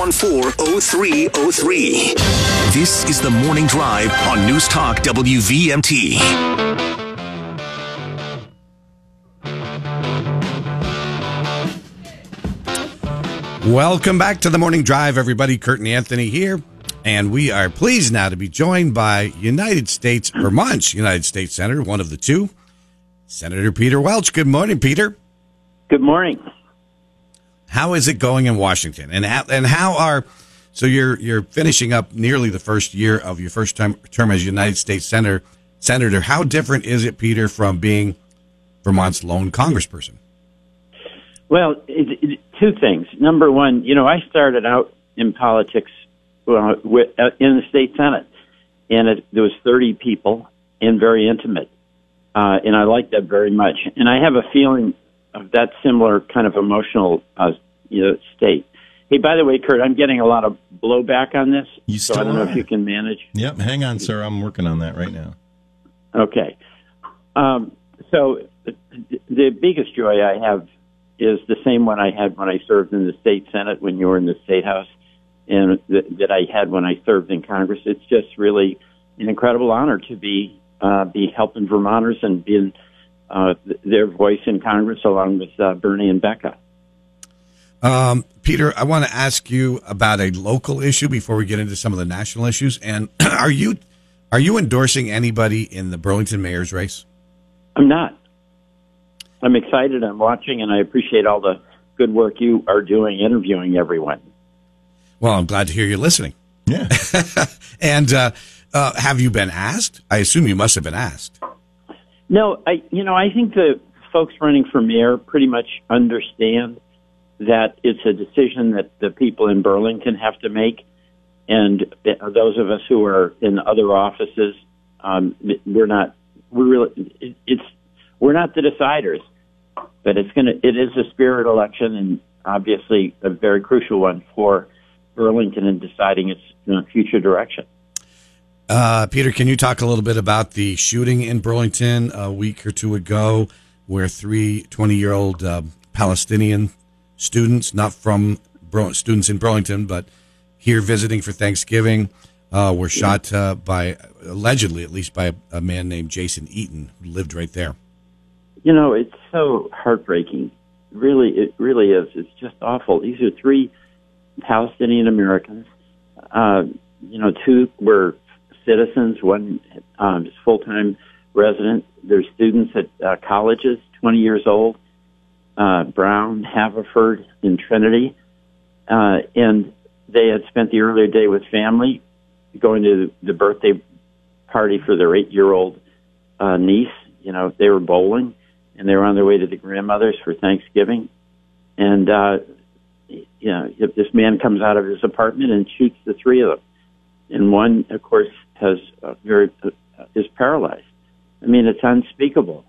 514-0303. This is the Morning Drive on News Talk WVMT. Welcome back to the Morning Drive, everybody. Kurt and Anthony here. And we are pleased now to be joined by United States, Vermont's United States Senator, one of the two, Senator Peter Welch. Good morning, Peter. Good morning. How is it going in Washington? And how, and how are so you're you're finishing up nearly the first year of your first time term as United States Senator. Senator, how different is it, Peter, from being Vermont's lone Congressperson? Well, it, it, two things. Number one, you know, I started out in politics with, uh, in the state senate, and it, there was 30 people and very intimate, uh, and I liked that very much. And I have a feeling of that similar kind of emotional, uh, you know, state. Hey, by the way, Kurt, I'm getting a lot of blowback on this, You so I don't know if you can manage. Yep, hang on, sir. I'm working on that right now. Okay. Um, so the, biggest joy I have is the same one I had when I served in the state senate when you were in the state house, and th- that I had when I served in Congress. It's just really an incredible honor to be uh, be helping Vermonters and being uh, th- their voice in Congress along with uh, Bernie and Becca. Um, Peter, I want to ask you about a local issue before we get into some of the national issues. And are you are you endorsing anybody in the Burlington mayor's race? I'm not. I'm excited. I'm watching, and I appreciate all the good work you are doing interviewing everyone. Well, I'm glad to hear you're listening. Yeah. And uh, uh, have you been asked? I assume you must have been asked. No, I you know I think the folks running for mayor pretty much understand that it's a decision that the people in Burlington have to make, and those of us who are in other offices, um, we're not we're really, it's we're not the deciders, but it's gonna it is a spirit election and obviously a very crucial one for Burlington in deciding its you know, future direction. Uh, Peter, can you talk a little bit about the shooting in Burlington a week or two ago, where three 20 year old uh, Palestinian students, not from Bur- students in Burlington, but here visiting for Thanksgiving, uh, were shot uh, by, allegedly at least, by a, a man named Jason Eaton, who lived right there. You know, it's so heartbreaking. Really, it really is. It's just awful. These are three Palestinian Americans. Uh, you know, two were citizens. One um, is full time resident. They're students at uh, colleges, 20 years old. Uh, Brown, Haverford, and Trinity, uh, and they had spent the earlier day with family, going to the birthday party for their eight-year-old uh, niece. You know, they were bowling, and they were on their way to the grandmother's for Thanksgiving. And uh, you know, this man comes out of his apartment and shoots the three of them, and one, of course, has uh, very uh, is paralyzed. I mean, it's unspeakable.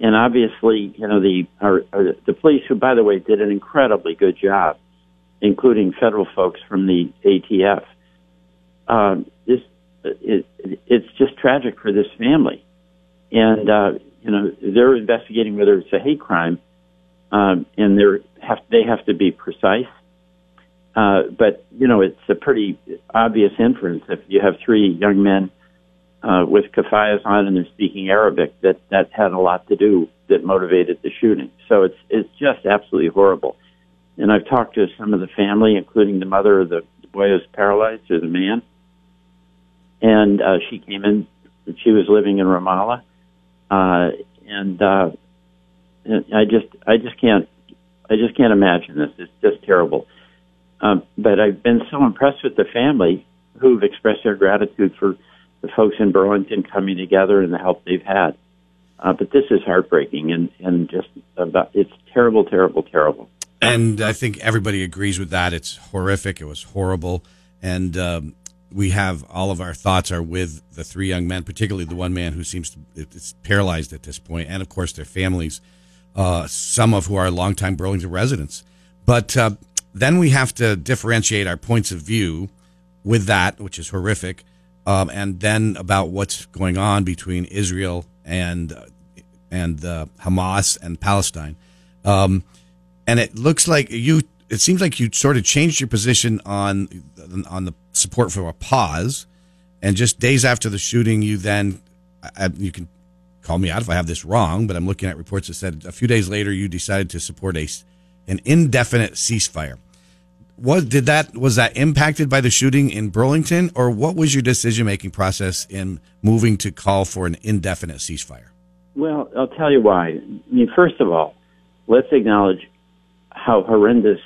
And obviously, you know, the our, our, the police, who, by the way, did an incredibly good job, including federal folks from the ATF. Um, this it, it's just tragic for this family, and uh, you know they're investigating whether it's a hate crime, um, and they're have they have to be precise. Uh, but you know it's a pretty obvious inference if you have three young men uh, with keffiyehs on and they're speaking Arabic that that had a lot to do that motivated the shooting. So it's it's just absolutely horrible. And I've talked to some of the family, including the mother of the boy who's paralyzed, or the man. And uh, she came in. She was living in Ramallah, uh, and uh, and I just I just can't I just can't imagine this. It's just terrible. Um, but I've been so impressed with the family who've expressed their gratitude for the folks in Burlington coming together and the help they've had. Uh, but this is heartbreaking and, and just about, it's terrible, terrible, terrible. And I think everybody agrees with that. It's horrific. It was horrible. And um, we have all of our thoughts are with the three young men, particularly the one man who seems to is paralyzed at this point, and of course their families, uh, some of who are longtime Burlington residents. But uh, then we have to differentiate our points of view with that, which is horrific, um, and then about what's going on between Israel and and uh, Hamas and Palestine. Um, and it looks like you it seems like you sort of changed your position on on the support for a pause, and just days after the shooting, you then I, you can call me out if I have this wrong, but I'm looking at reports that said a few days later you decided to support a an indefinite ceasefire. What did that was that impacted by the shooting in Burlington, or what was your decision making process in moving to call for an indefinite ceasefire? Well, I'll tell you why. I mean, first of all, let's acknowledge how horrendous,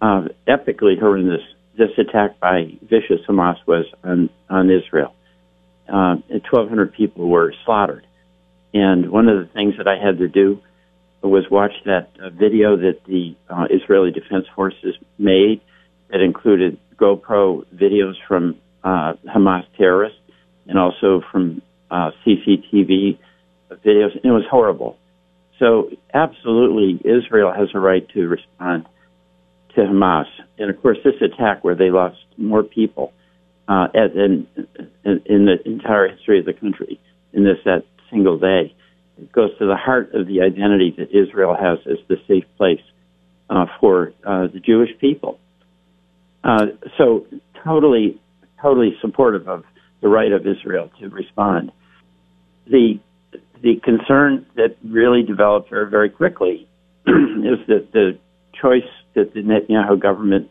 uh, epically horrendous, this attack by vicious Hamas was on, on Israel. Uh, 1,200 people were slaughtered. And one of the things that I had to do was watch that uh, video that the uh, Israeli Defense Forces made that included GoPro videos from uh, Hamas terrorists and also from uh, CCTV videos. And it was horrible. So, absolutely, Israel has a right to respond to Hamas. And of course, this attack where they lost more people uh, in, in, in the entire history of the country in this that single day it goes to the heart of the identity that Israel has as the safe place uh, for uh, the Jewish people. Uh, so, totally, totally supportive of the right of Israel to respond. The the concern that really developed very, very quickly is that the choice that the Netanyahu government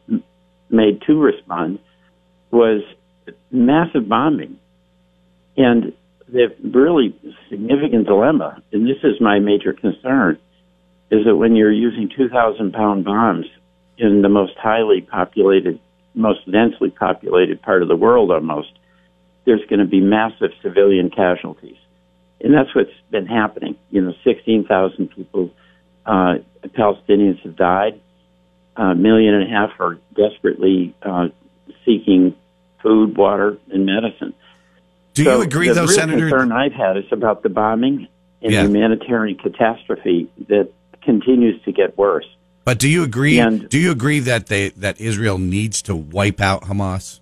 made to respond was massive bombing. And the really significant dilemma, and this is my major concern, is that when you're using 2,000 pound bombs in the most highly populated, most densely populated part of the world almost, there's going to be massive civilian casualties. And that's what's been happening. You know, 16,000 people, uh, Palestinians have died. A million and a half are desperately uh, seeking food, water, and medicine. Do so you agree, the though, real Senator? concern I've had is about the bombing and Yeah. humanitarian catastrophe that continues to get worse. But do you agree? And- do you agree that they that Israel needs to wipe out Hamas?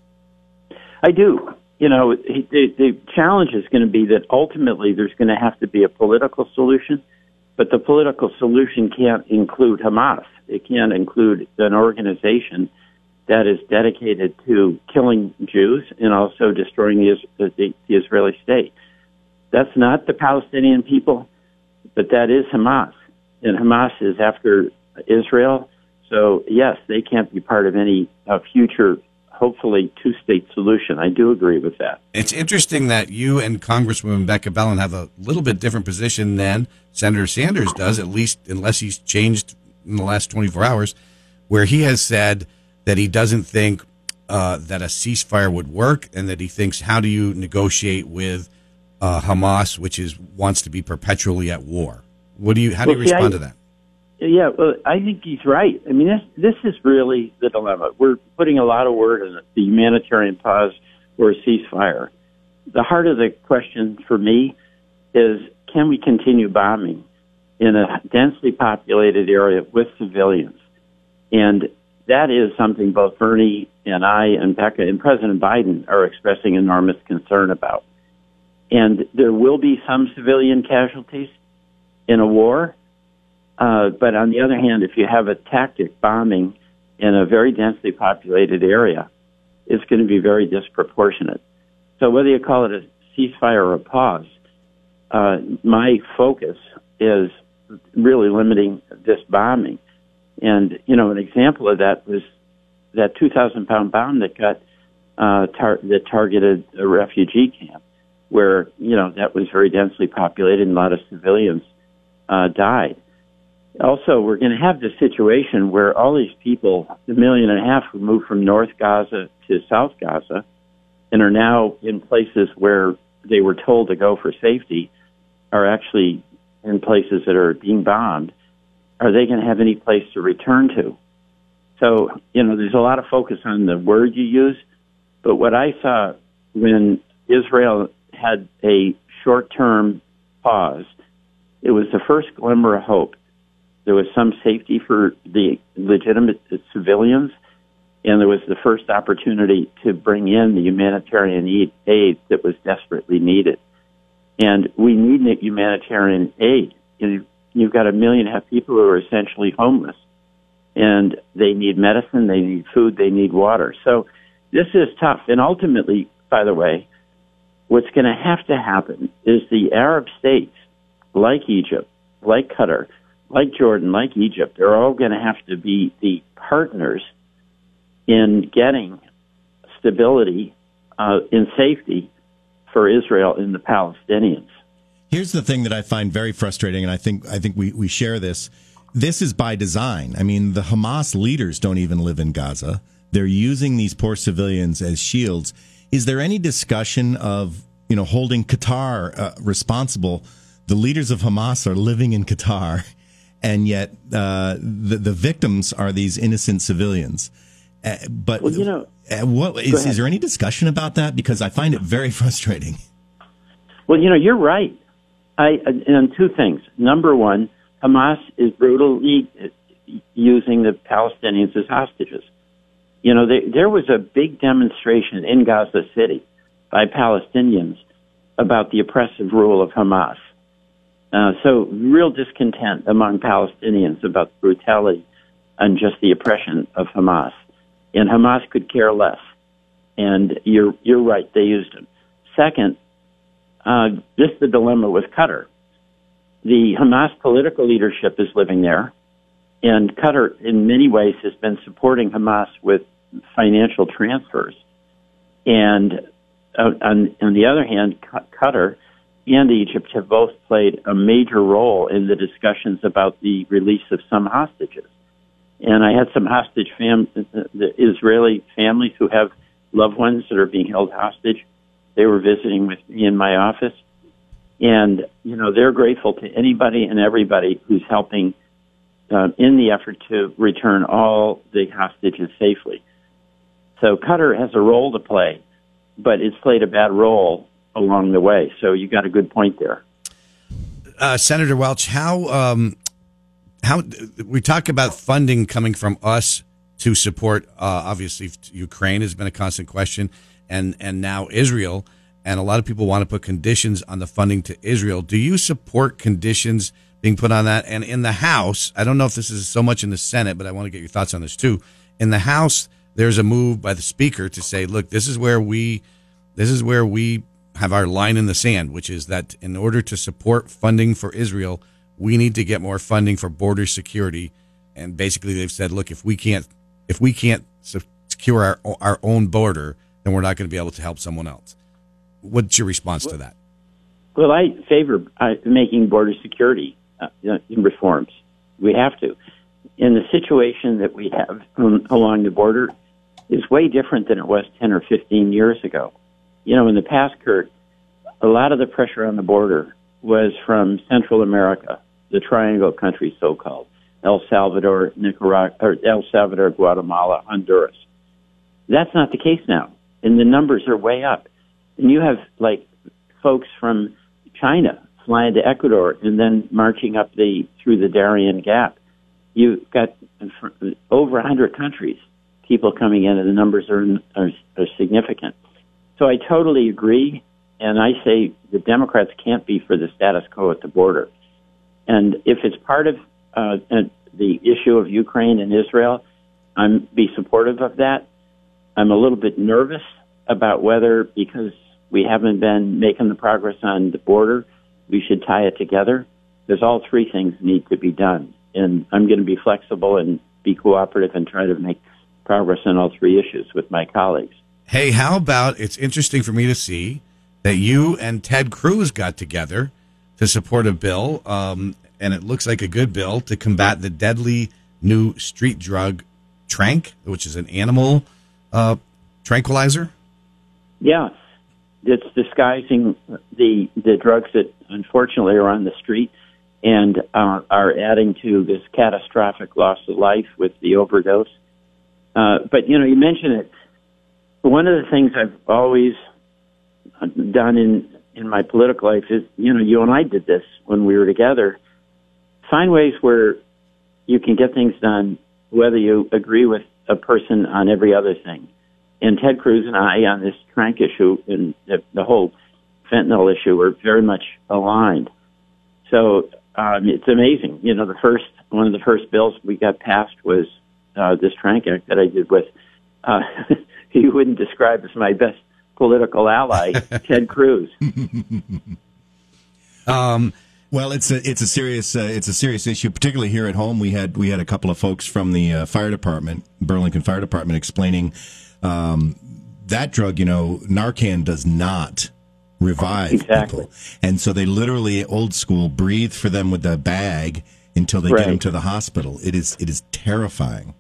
I do. You know, the, the challenge is going to be that ultimately there's going to have to be a political solution, but the political solution can't include Hamas. It can't include an organization that is dedicated to killing Jews and also destroying the, the, the Israeli state. That's not the Palestinian people, but that is Hamas. And Hamas is after Israel. So, yes, they can't be part of any uh, future, hopefully, two state solution. I do agree with that. It's interesting that you and Congresswoman Becca Balint have a little bit different position than Senator Sanders does, at least unless he's changed in the last 24 hours, where he has said that he doesn't think uh, that a ceasefire would work, and that he thinks how do you negotiate with uh, Hamas, which is wants to be perpetually at war. What do you? How do you see, respond I- to that? Yeah, well, I think he's right. I mean, this this is really the dilemma. We're putting a lot of word in it, the humanitarian pause or a ceasefire. The heart of the question for me is: Can we continue bombing in a densely populated area with civilians? And that is something both Bernie and I and Becca and President Biden are expressing enormous concern about. And there will be some civilian casualties in a war. Uh, but on the other hand, if you have a tactic bombing in a very densely populated area, it's going to be very disproportionate. So whether you call it a ceasefire or a pause, uh, my focus is really limiting this bombing. And, you know, an example of that was that 2,000 pound bomb that got, uh, tar- that targeted a refugee camp where, you know, that was very densely populated and a lot of civilians, uh, died. Also, we're going to have this situation where all these people, a million and a half who moved from North Gaza to South Gaza and are now in places where they were told to go for safety are actually in places that are being bombed. Are they going to have any place to return to? So, you know, there's a lot of focus on the word you use, but what I saw when Israel had a short term pause, it was the first glimmer of hope. There was some safety for the legitimate civilians, and there was the first opportunity to bring in the humanitarian aid, that was desperately needed. And we need humanitarian aid. You You've got a million and a half people who are essentially homeless. and they need medicine, they need food, they need water. So this is tough. And ultimately, by the way, what's going to have to happen is the Arab states, like Egypt, like Qatar, like Jordan, like Egypt, they're all going to have to be the partners in getting stability uh, in safety for Israel and the Palestinians. Here's the thing that I find very frustrating, and I think I think we, we share this. This is by design. I mean, the Hamas leaders don't even live in Gaza. They're using these poor civilians as shields. Is there any discussion of you know holding Qatar uh, responsible? The leaders of Hamas are living in Qatar, and yet uh, the the victims are these innocent civilians. Uh, but well, you know, uh, what is, is there any discussion about that? Because I find it very frustrating. Well, you know, you're right. I and two things. Number one, Hamas is brutally using the Palestinians as hostages. You know, they, there was a big demonstration in Gaza City by Palestinians about the oppressive rule of Hamas. Uh, so, real discontent among Palestinians about the brutality and just the oppression of Hamas and Hamas could care less. And you're you're right; they used him. Second, uh, is the dilemma with Qatar. The Hamas political leadership is living there, and Qatar, in many ways, has been supporting Hamas with financial transfers. And uh, on, on the other hand, Qatar and Egypt have both played a major role in the discussions about the release of some hostages and I had some hostage fam the Israeli families who have loved ones that are being held hostage. They were visiting with me in my office, and you know they're grateful to anybody and everybody who's helping uh, in the effort to return all the hostages safely. So Qatar has a role to play, but it's played a bad role along the way. So you got a good point there. Uh, Senator Welch, how um, how we talk about funding coming from us to support uh, obviously Ukraine has been a constant question and and now Israel and a lot of people want to put conditions on the funding to Israel. Do you support conditions being put on that? And in the House, I don't know if this is so much in the Senate, but I want to get your thoughts on this too. In the House, there's a move by the Speaker to say, look, this is where we this is where we have our line in the sand, which is that in order to support funding for Israel, we need to get more funding for border security. And basically, they've said, look, if we can't if we can't secure our our own border, then we're not going to be able to help someone else. What's your response to that? Well, I favor uh, making border security uh, reforms. We have to. In the situation that we have um, along the border is way different than it was 10 or 15 years ago. You know, in the past, Kurt, a lot of the pressure on the border was from Central America, the Triangle countries, so called El Salvador, Nicaragua, or El Salvador, Guatemala, Honduras. That's not the case now, and the numbers are way up. And you have like folks from China flying to Ecuador and then marching up the through the Darien Gap. You've got over 100 countries, people coming in, and the numbers are, are, are significant. So I totally agree, and I say the Democrats can't be for the status quo at the border. And if it's part of uh, the issue of Ukraine and Israel, I'm be supportive of that. I'm a little bit nervous about whether because we haven't been making the progress on the border, we should tie it together. There's all three things need to be done, and I'm going to be flexible and be cooperative and try to make progress on all three issues with my colleagues. Hey, how about it's interesting for me to see that you and Ted Cruz got together to support a bill, um, and it looks like a good bill to combat the deadly new street drug tranq, which is an animal uh, tranquilizer. Yeah, it's disguising the the drugs that unfortunately are on the street and uh, are adding to this catastrophic loss of life with the overdose. Uh, but you know, you mentioned it. One of the things I've always done in in my political life is, you know, you and I did this when we were together. Find ways where you can get things done, whether you agree with a person on every other thing. And Ted Cruz and I on this Tranq issue and the, the whole fentanyl issue were very much aligned. So um, it's amazing. You know, the first one of the first bills we got passed was uh, this Tranq Act that I did with, uh, he wouldn't describe as my best political ally, Ted Cruz. Um, Well, it's a it's a serious uh, it's a serious issue, particularly here at home. We had we had a couple of folks from the uh, fire department, Burlington Fire Department, explaining um, that drug. You know, Narcan does not revive Exactly. people, and so they literally old school breathe for them with a bag until they get Right. them to the hospital. It is it is terrifying.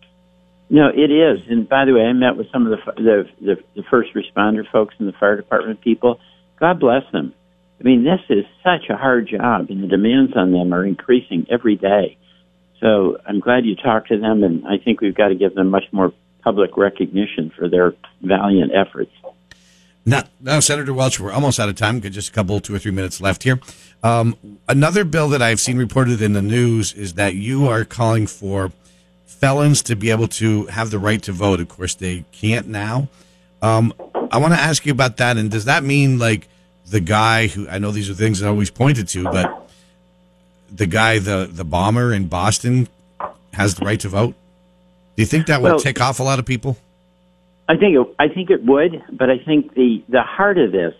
No, it is. And by the way, I met with some of the the the, the first responder folks and the fire department people. God bless them. I mean, this is such a hard job, and the demands on them are increasing every day. So I'm glad you talked to them, and I think we've got to give them much more public recognition for their valiant efforts. Now, Senator Welch, we're almost out of time. Got just a couple, two or three minutes left here. Um, another bill that I've seen reported in the news is that you are calling for felons to be able to have the right to vote. Of course, they can't now. Um, I want to ask you about that. And does that mean like the guy who I know these are things I always pointed to, but the guy, the the bomber in Boston, has the right to vote? Do you think that would Well- tick off a lot of people? I think it, I think it would, but I think the the heart of this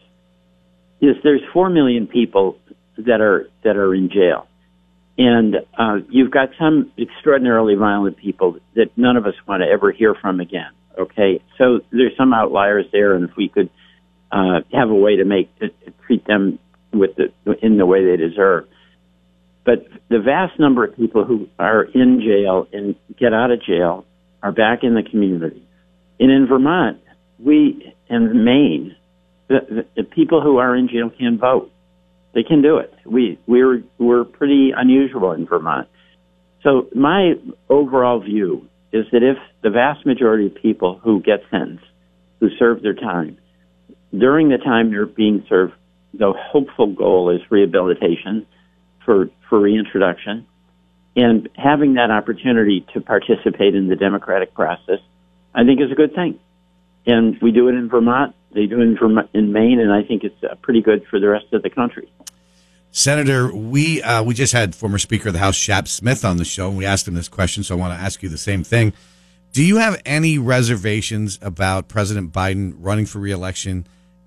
is there's four million people that are that are in jail, and uh, you've got some extraordinarily violent people that none of us want to ever hear from again. Okay, so there's some outliers there, and if we could uh, have a way to make to treat them with the in the way they deserve. But the vast number of people who are in jail and get out of jail are back in the community. And in Vermont, we in Maine, the, the, the people who are in jail can vote. They can do it. We we're we're pretty unusual in Vermont. So my overall view is that if the vast majority of people who get sentenced, who serve their time, during the time they're being served, the hopeful goal is rehabilitation for for reintroduction, and having that opportunity to participate in the democratic process, I think is a good thing. And we do it in Vermont. They do it in in Maine, and I think it's uh, pretty good for the rest of the country. Senator, we uh, we just had former Speaker of the House Shap Smith on the show, and we asked him this question. So I want to ask you the same thing. Do you have any reservations about President Biden running for reelection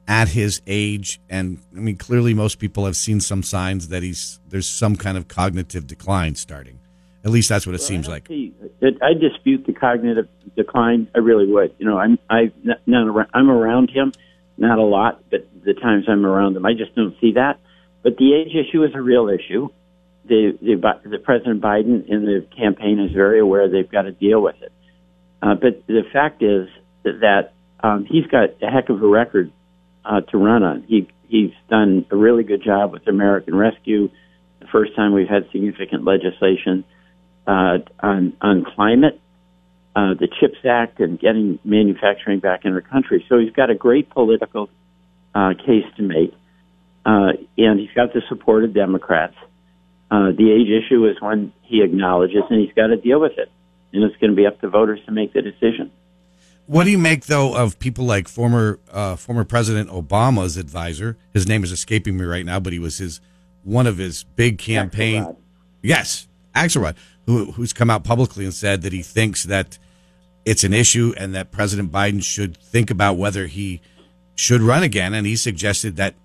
at his age? And I mean, clearly, most people have seen some signs that he's there's some kind of cognitive decline starting. At least that's what it seems like. See, I dispute the cognitive decline. I really would. You know, I'm I not, not around, I'm around him, not a lot, but the times I'm around him, I just don't see that. But the age issue is a real issue. The the, the President Biden in the campaign is very aware they've got to deal with it. Uh, but the fact is that, that um, he's got a heck of a record uh, to run on. He he's done a really good job with American Rescue. The first time we've had significant legislation uh, on on climate, uh, the CHIPS Act, and getting manufacturing back in the country. So he's got a great political uh, case to make, uh, and he's got the support of Democrats. Uh, the age issue is one he acknowledges, and he's got to deal with it. And it's going to be up to voters to make the decision. What do you make though of people like former uh, former President Obama's advisor? His name is escaping me right now, but he was his one of his big campaign. Axelrod. Yes, Axelrod, who who's come out publicly and said that he thinks that it's an issue and that President Biden should think about whether he should run again. And he suggested that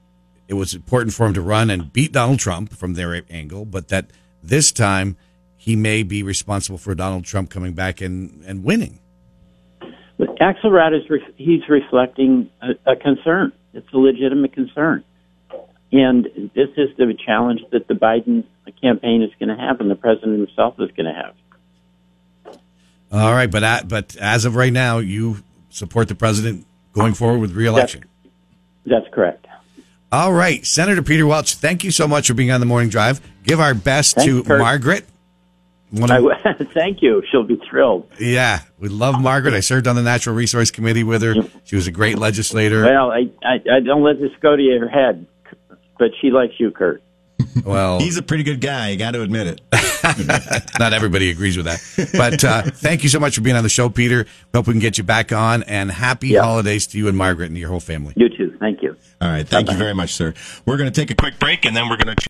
it was important for him to run and beat Donald Trump from their angle, but that this time he may be responsible for Donald Trump coming back and, and winning. But Axelrod is re- he's reflecting a, a concern. It's a legitimate concern, and this is the challenge that the Biden campaign is going to have, and the president himself is going to have. All right, but at, but as of right now, you support the president going forward with reelection. That's correct. All right, Senator Peter Welch, thank you so much for being on the morning drive. Give our best Thanks, to Kurt. Margaret. One I of- w- thank you. She'll be thrilled. yeah, we love Margaret. I served on the Natural Resource Committee with her. She was a great legislator. Well, I, I I don't let this go to your head, but she likes you, Kurt. Well, He's a pretty good guy. You got to admit it. not everybody agrees with that. But uh, thank you so much for being on the show, Peter. Hope we can get you back on. And happy Yeah. holidays to you and Margaret and your whole family. You too. Thank you. All right. Thank you very much, sir. We're going to take a quick break and then we're going to.